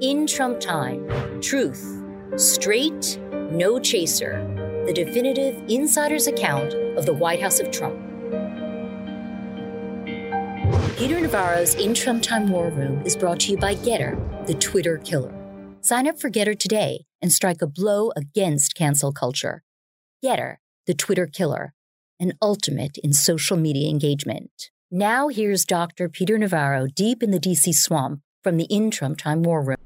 In Trump Time, truth, straight, no chaser, the definitive insider's account of the White House of Trump. Peter Navarro's In Trump Time War Room is brought to you by GETTR, the Twitter killer. Sign up for GETTR today and strike a blow against cancel culture. GETTR, the Twitter killer, an ultimate in social media engagement. Now here's Dr. Peter Navarro deep in the DC swamp from the In Trump Time War Room.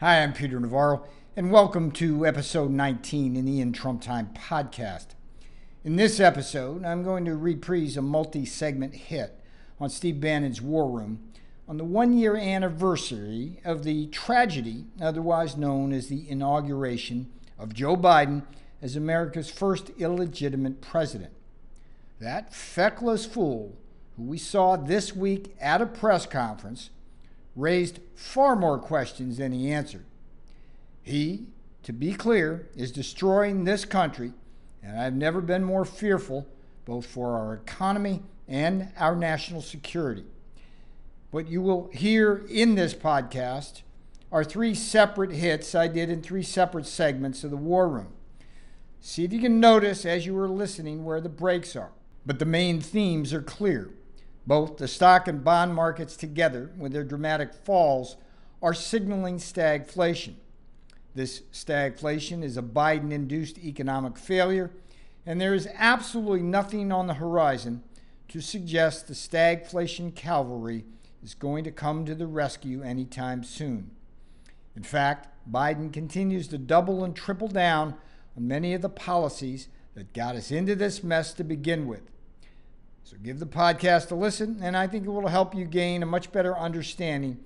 Hi, I'm Peter Navarro, and welcome to episode 19 in the In Trump Time podcast. In this episode, I'm going to reprise a multi segment hit on Steve Bannon's War Room on the one year anniversary of the tragedy otherwise known as the inauguration of Joe Biden as America's first illegitimate president. That feckless fool, who we saw this week at a press conference, raised far more questions than he answered. He, to be clear, is destroying this country, and I've never been more fearful both for our economy and our national security. What you will hear in this podcast are three separate hits I did in three separate segments of the War Room. See if you can notice as you are listening where the breaks are. But the main themes are clear. Both the stock and bond markets together, with their dramatic falls, are signaling stagflation. This stagflation is a Biden induced economic failure, and there is absolutely nothing on the horizon to suggest the stagflation cavalry is going to come to the rescue anytime soon. In fact, Biden continues to double and triple down on many of the policies that got us into this mess to begin with. So give the podcast a listen, and I think it will help you gain a much better understanding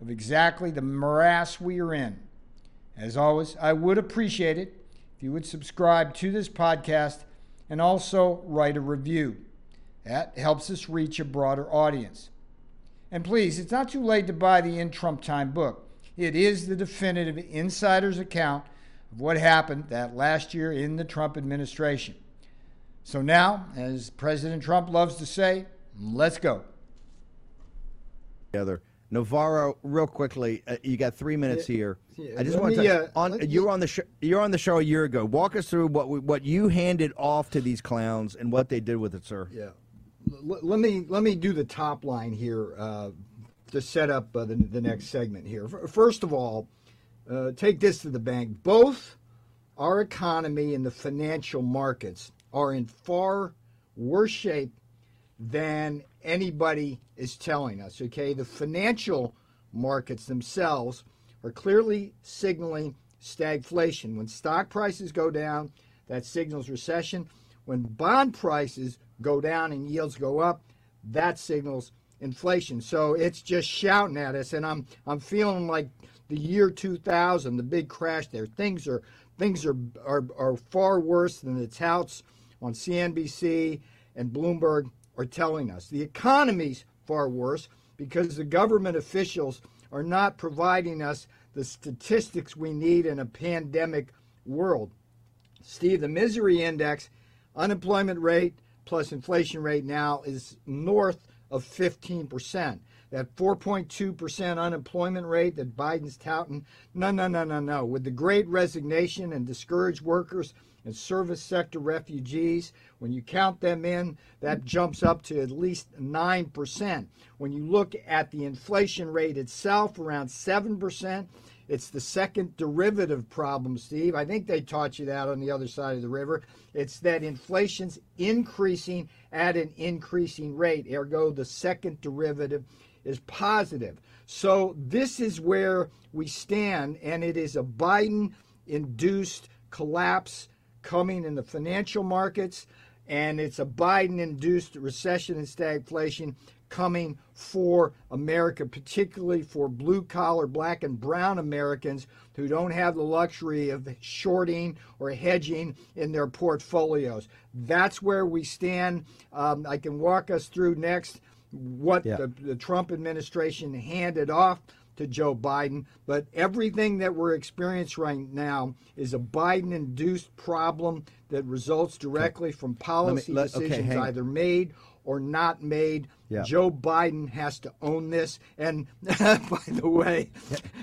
of exactly the morass we are in. As always, I would appreciate it if you would subscribe to this podcast and also write a review. That helps us reach a broader audience. And please, it's not too late to buy the In Trump Time book. It is the definitive insider's account of what happened that last year in the Trump administration. So now, as President Trump loves to say, let's go. Together. Navarro, real quickly, uh, you got three minutes Yeah, here. yeah, I just let want me, to. uh, on, let- you were on the show. You're on the show a year ago. Walk us through what we, what you handed off to these clowns and what they did with it, sir. Yeah. L- let me let me do the top line here uh, to set up uh, the, the next segment here. First of all, uh, take this to the bank. Both our economy and the financial markets are in far worse shape than anybody is telling us. Okay, the financial markets themselves are clearly signaling stagflation. When stock prices go down, that signals recession. When bond prices go down and yields go up, that signals inflation. So it's just shouting at us, and I'm I'm feeling like the year 2000, the big crash there. Things are things are are, are far worse than the touts on CNBC and Bloomberg are telling us. The economy's far worse because the government officials are not providing us the statistics we need in a pandemic world. Steve, the misery index, unemployment rate plus inflation rate now is north of 15%. That 4.2% unemployment rate that Biden's touting, no, no, no, no, no. With the great resignation and discouraged workers and service sector refugees, when you count them in, that jumps up to at least 9%. When you look at the inflation rate itself, around 7%, it's the second derivative problem, Steve. I think they taught you that on the other side of the river. It's that inflation's increasing at an increasing rate, ergo, the second derivative is positive. So, this is where we stand, and it is a Biden induced collapse coming in the financial markets, and it's a Biden induced recession and stagflation coming for America, particularly for blue collar, black and brown Americans who don't have the luxury of shorting or hedging in their portfolios. That's where we stand. Um, I can walk us through next what Yeah. the, the Trump administration handed off to Joe Biden, but everything that we're experiencing right now is a Biden induced problem that results directly from policy let- decisions hang- either made or not made. Yeah. Joe Biden has to own this. And by the way,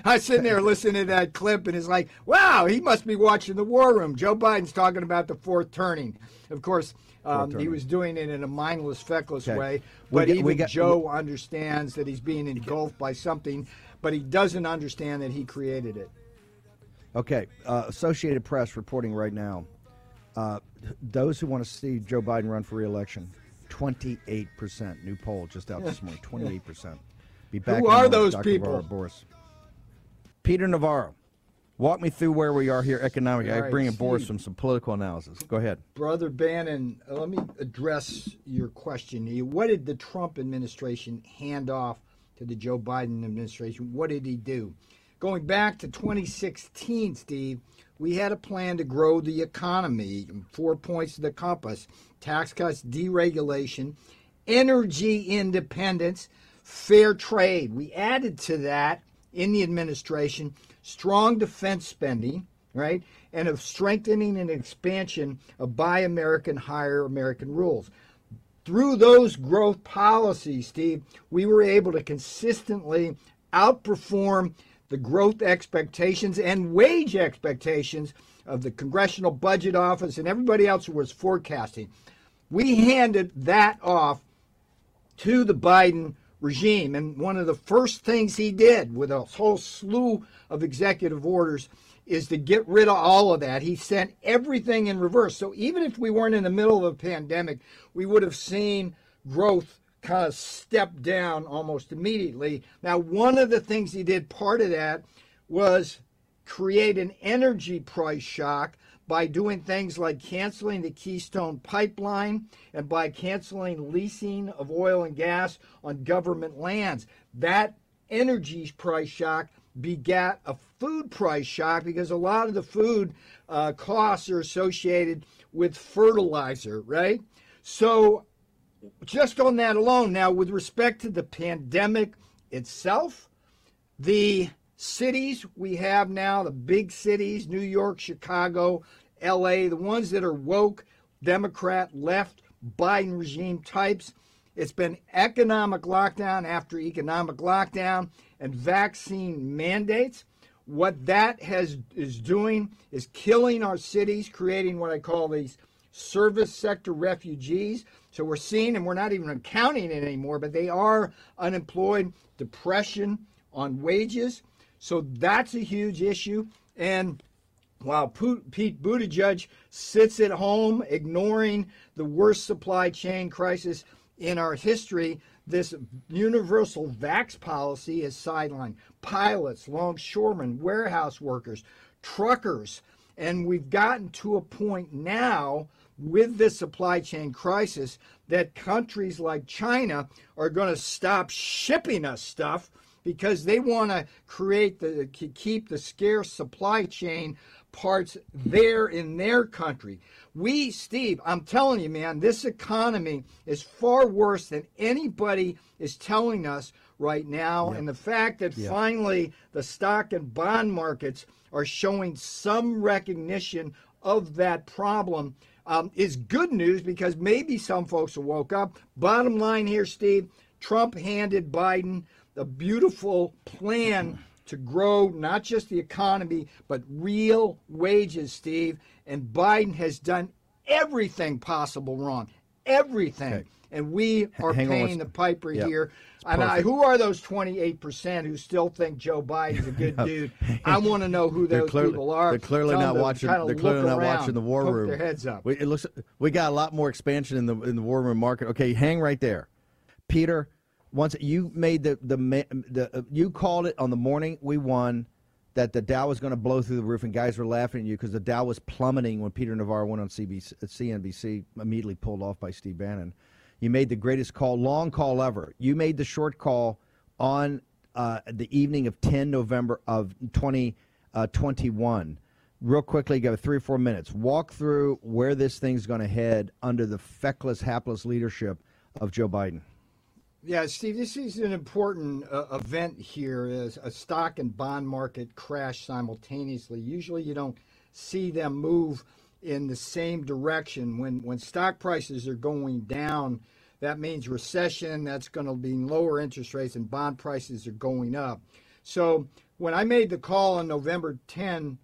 I was sitting there listening to that clip and it's like, wow, he must be watching the war room. Joe Biden's talking about the fourth turning. Of course, um, he was doing it in a mindless, feckless Okay. way. But even we Joe understands that he's being engulfed by something, but he doesn't understand that he created it. Okay, uh, Associated Press reporting right now. Uh, those who want to see Joe Biden run for re-election, 28 percent. New poll just out this morning. 28 percent. Be back. Who are those Dr. people? Boris. Peter Navarro, walk me through where we are here economically. All I bring in Boris from some political analysis. Go ahead. Brother Bannon, uh, let me address your question. What did the Trump administration hand off to the Joe Biden administration? What did he do? Going back to 2016, Steve, we had a plan to grow the economy, four points of the compass tax cuts, deregulation, energy independence, fair trade. We added to that in the administration strong defense spending, right? And of strengthening and expansion of Buy American, Hire American rules. Through those growth policies, Steve, we were able to consistently outperform the growth expectations and wage expectations of the Congressional Budget Office and everybody else who was forecasting. We handed that off to the Biden regime. And one of the first things he did with a whole slew of executive orders is to get rid of all of that. He sent everything in reverse. So even if we weren't in the middle of a pandemic, we would have seen growth kind of stepped down almost immediately. Now, one of the things he did, part of that was create an energy price shock by doing things like canceling the Keystone pipeline and by canceling leasing of oil and gas on government lands. That energy price shock begat a food price shock because a lot of the food uh, costs are associated with fertilizer, right? So, just on that alone, now with respect to the pandemic itself, the cities we have now, the big cities, New York, Chicago, LA, the ones that are woke, Democrat, left, Biden regime types, it's been economic lockdown after economic lockdown and vaccine mandates. What that has is doing is killing our cities, creating what I call these service sector refugees. So we're seeing, and we're not even counting it anymore, but they are unemployed, depression on wages. So that's a huge issue. And while Pete Buttigieg sits at home ignoring the worst supply chain crisis in our history, this universal vax policy is sidelined. Pilots, longshoremen, warehouse workers, truckers, and we've gotten to a point now with this supply chain crisis that countries like China are going to stop shipping us stuff because they want to create the keep the scarce supply chain parts there in their country. We, Steve, I'm telling you, man, this economy is far worse than anybody is telling us right now. And the fact that finally the stock and bond markets are showing some recognition of that problem um, is good news because maybe some folks woke up. Bottom line here, Steve, Trump handed Biden a beautiful plan to grow not just the economy, but real wages, Steve. And Biden has done everything possible wrong. Everything. Okay. And we are hang paying the piper Yep. here. And I, who are those 28% who still think Joe Biden's a good dude? I want to know who those clearly, people are. They're clearly Tell not watching. They're clearly not around, watching the war room. Their heads up. We, it looks we got a lot more expansion in the in the war room market. Okay, hang right there, Peter. Once you made the the the uh, you called it on the morning we won that the Dow was going to blow through the roof, and guys were laughing at you because the Dow was plummeting when Peter Navarro went on CBC, CNBC, immediately pulled off by Steve Bannon. You made the greatest call, long call ever. You made the short call on uh, the evening of 10 November of 2021. Real quickly, got three or four minutes. Walk through where this thing's going to head under the feckless, hapless leadership of Joe Biden. Yeah, Steve, this is an important uh, event here as a stock and bond market crash simultaneously. Usually you don't see them move in the same direction. When when stock prices are going down, that means recession. That's going to be lower interest rates and bond prices are going up. So when I made the call on November 10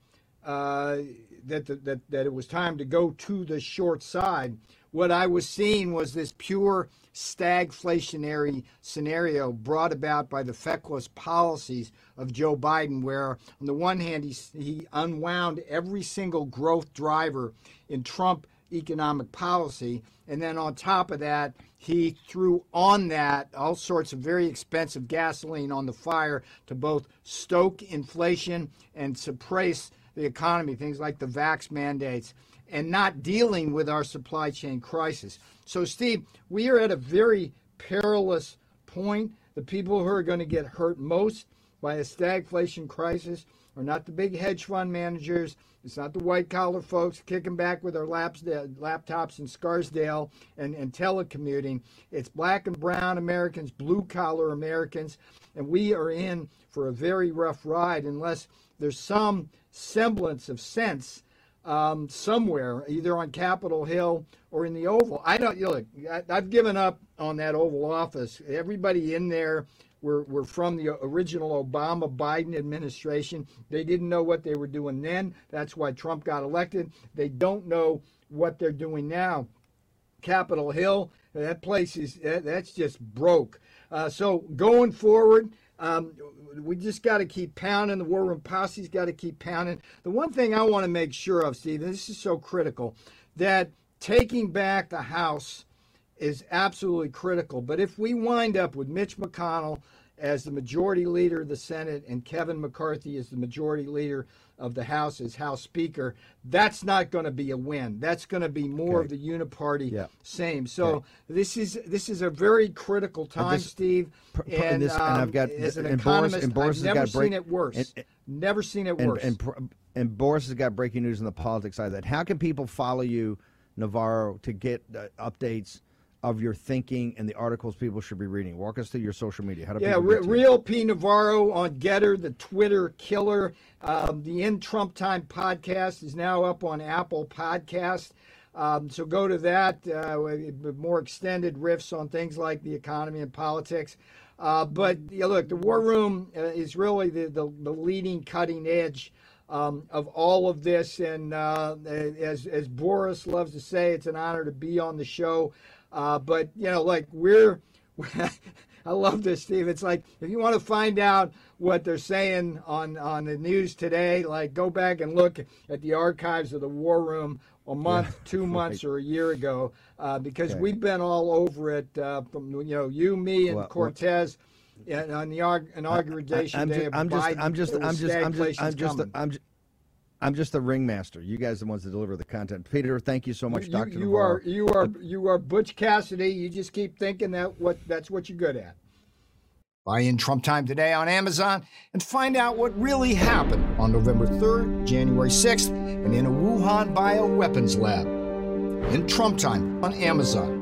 uh, that, the, that that it was time to go to the short side, what I was seeing was this pure stagflationary scenario brought about by the feckless policies of Joe Biden, where on the one hand he, he unwound every single growth driver in Trump economic policy, and then on top of that, he threw on that all sorts of very expensive gasoline on the fire to both stoke inflation and suppress the economy, things like the vax mandates, and not dealing with our supply chain crisis. So, Steve, we are at a very perilous point. The people who are going to get hurt most by a stagflation crisis are not the big hedge fund managers. It's not the white collar folks kicking back with their laps, uh, laptops in Scarsdale and, and telecommuting. It's black and brown Americans, blue collar Americans. And we are in for a very rough ride unless there's some semblance of sense um, somewhere, either on Capitol Hill or in the Oval. I don't you know, look. I, I've given up on that Oval Office. Everybody in there were, were from the original Obama Biden administration. They didn't know what they were doing then. That's why Trump got elected. They don't know what they're doing now. Capitol Hill, that place is that's just broke. Uh, so going forward, um, we just got to keep pounding. The War Room Posse's got to keep pounding. The one thing I want to make sure of, Steve, this is so critical, that taking back the House is absolutely critical. But if we wind up with Mitch McConnell as the majority leader of the Senate and Kevin McCarthy as the majority leader of the House as House Speaker, that's not going to be a win. That's going to be more okay. of the uniparty yeah. same. So okay. this is this is a very critical time, this, Steve. and, and, this, um, and, I've got as an and economist, Boris, and Boris I've never seen break, it worse. And, never seen it worse. And, and, Boris has got breaking news on the politics side of that. How can people follow you, Navarro, to get uh, updates? Of your thinking and the articles people should be reading. Walk us through your social media. How do yeah, re- Real P Navarro on GETTR, the Twitter killer. Um, the In Trump Time podcast is now up on Apple Podcast. Um, so go to that uh, with more extended riffs on things like the economy and politics. Uh, but yeah, look, the War Room uh, is really the, the, the leading cutting edge um, of all of this. And uh, as, as Boris loves to say, it's an honor to be on the show. Uh, but you know, like we're, I love this, Steve. It's like if you want to find out what they're saying on on the news today, like go back and look at the archives of the War Room a month, two months, or a year ago, uh, because okay. we've been all over it uh, from you know you, me, and well, Cortez. Well, on the inauguration I, I'm day just, of I'm Biden, just, I'm just, I'm just, I'm just, I'm just, I'm just, I'm just the ringmaster. You guys are the ones that deliver the content. Peter, thank you so much, you, Doctor. You Navarro. are you are you are Butch Cassidy. You just keep thinking that what that's what you're good at. Buy in Trump Time today on Amazon and find out what really happened on November 3rd, January 6th, and in a Wuhan bioweapons lab. In Trump Time on Amazon.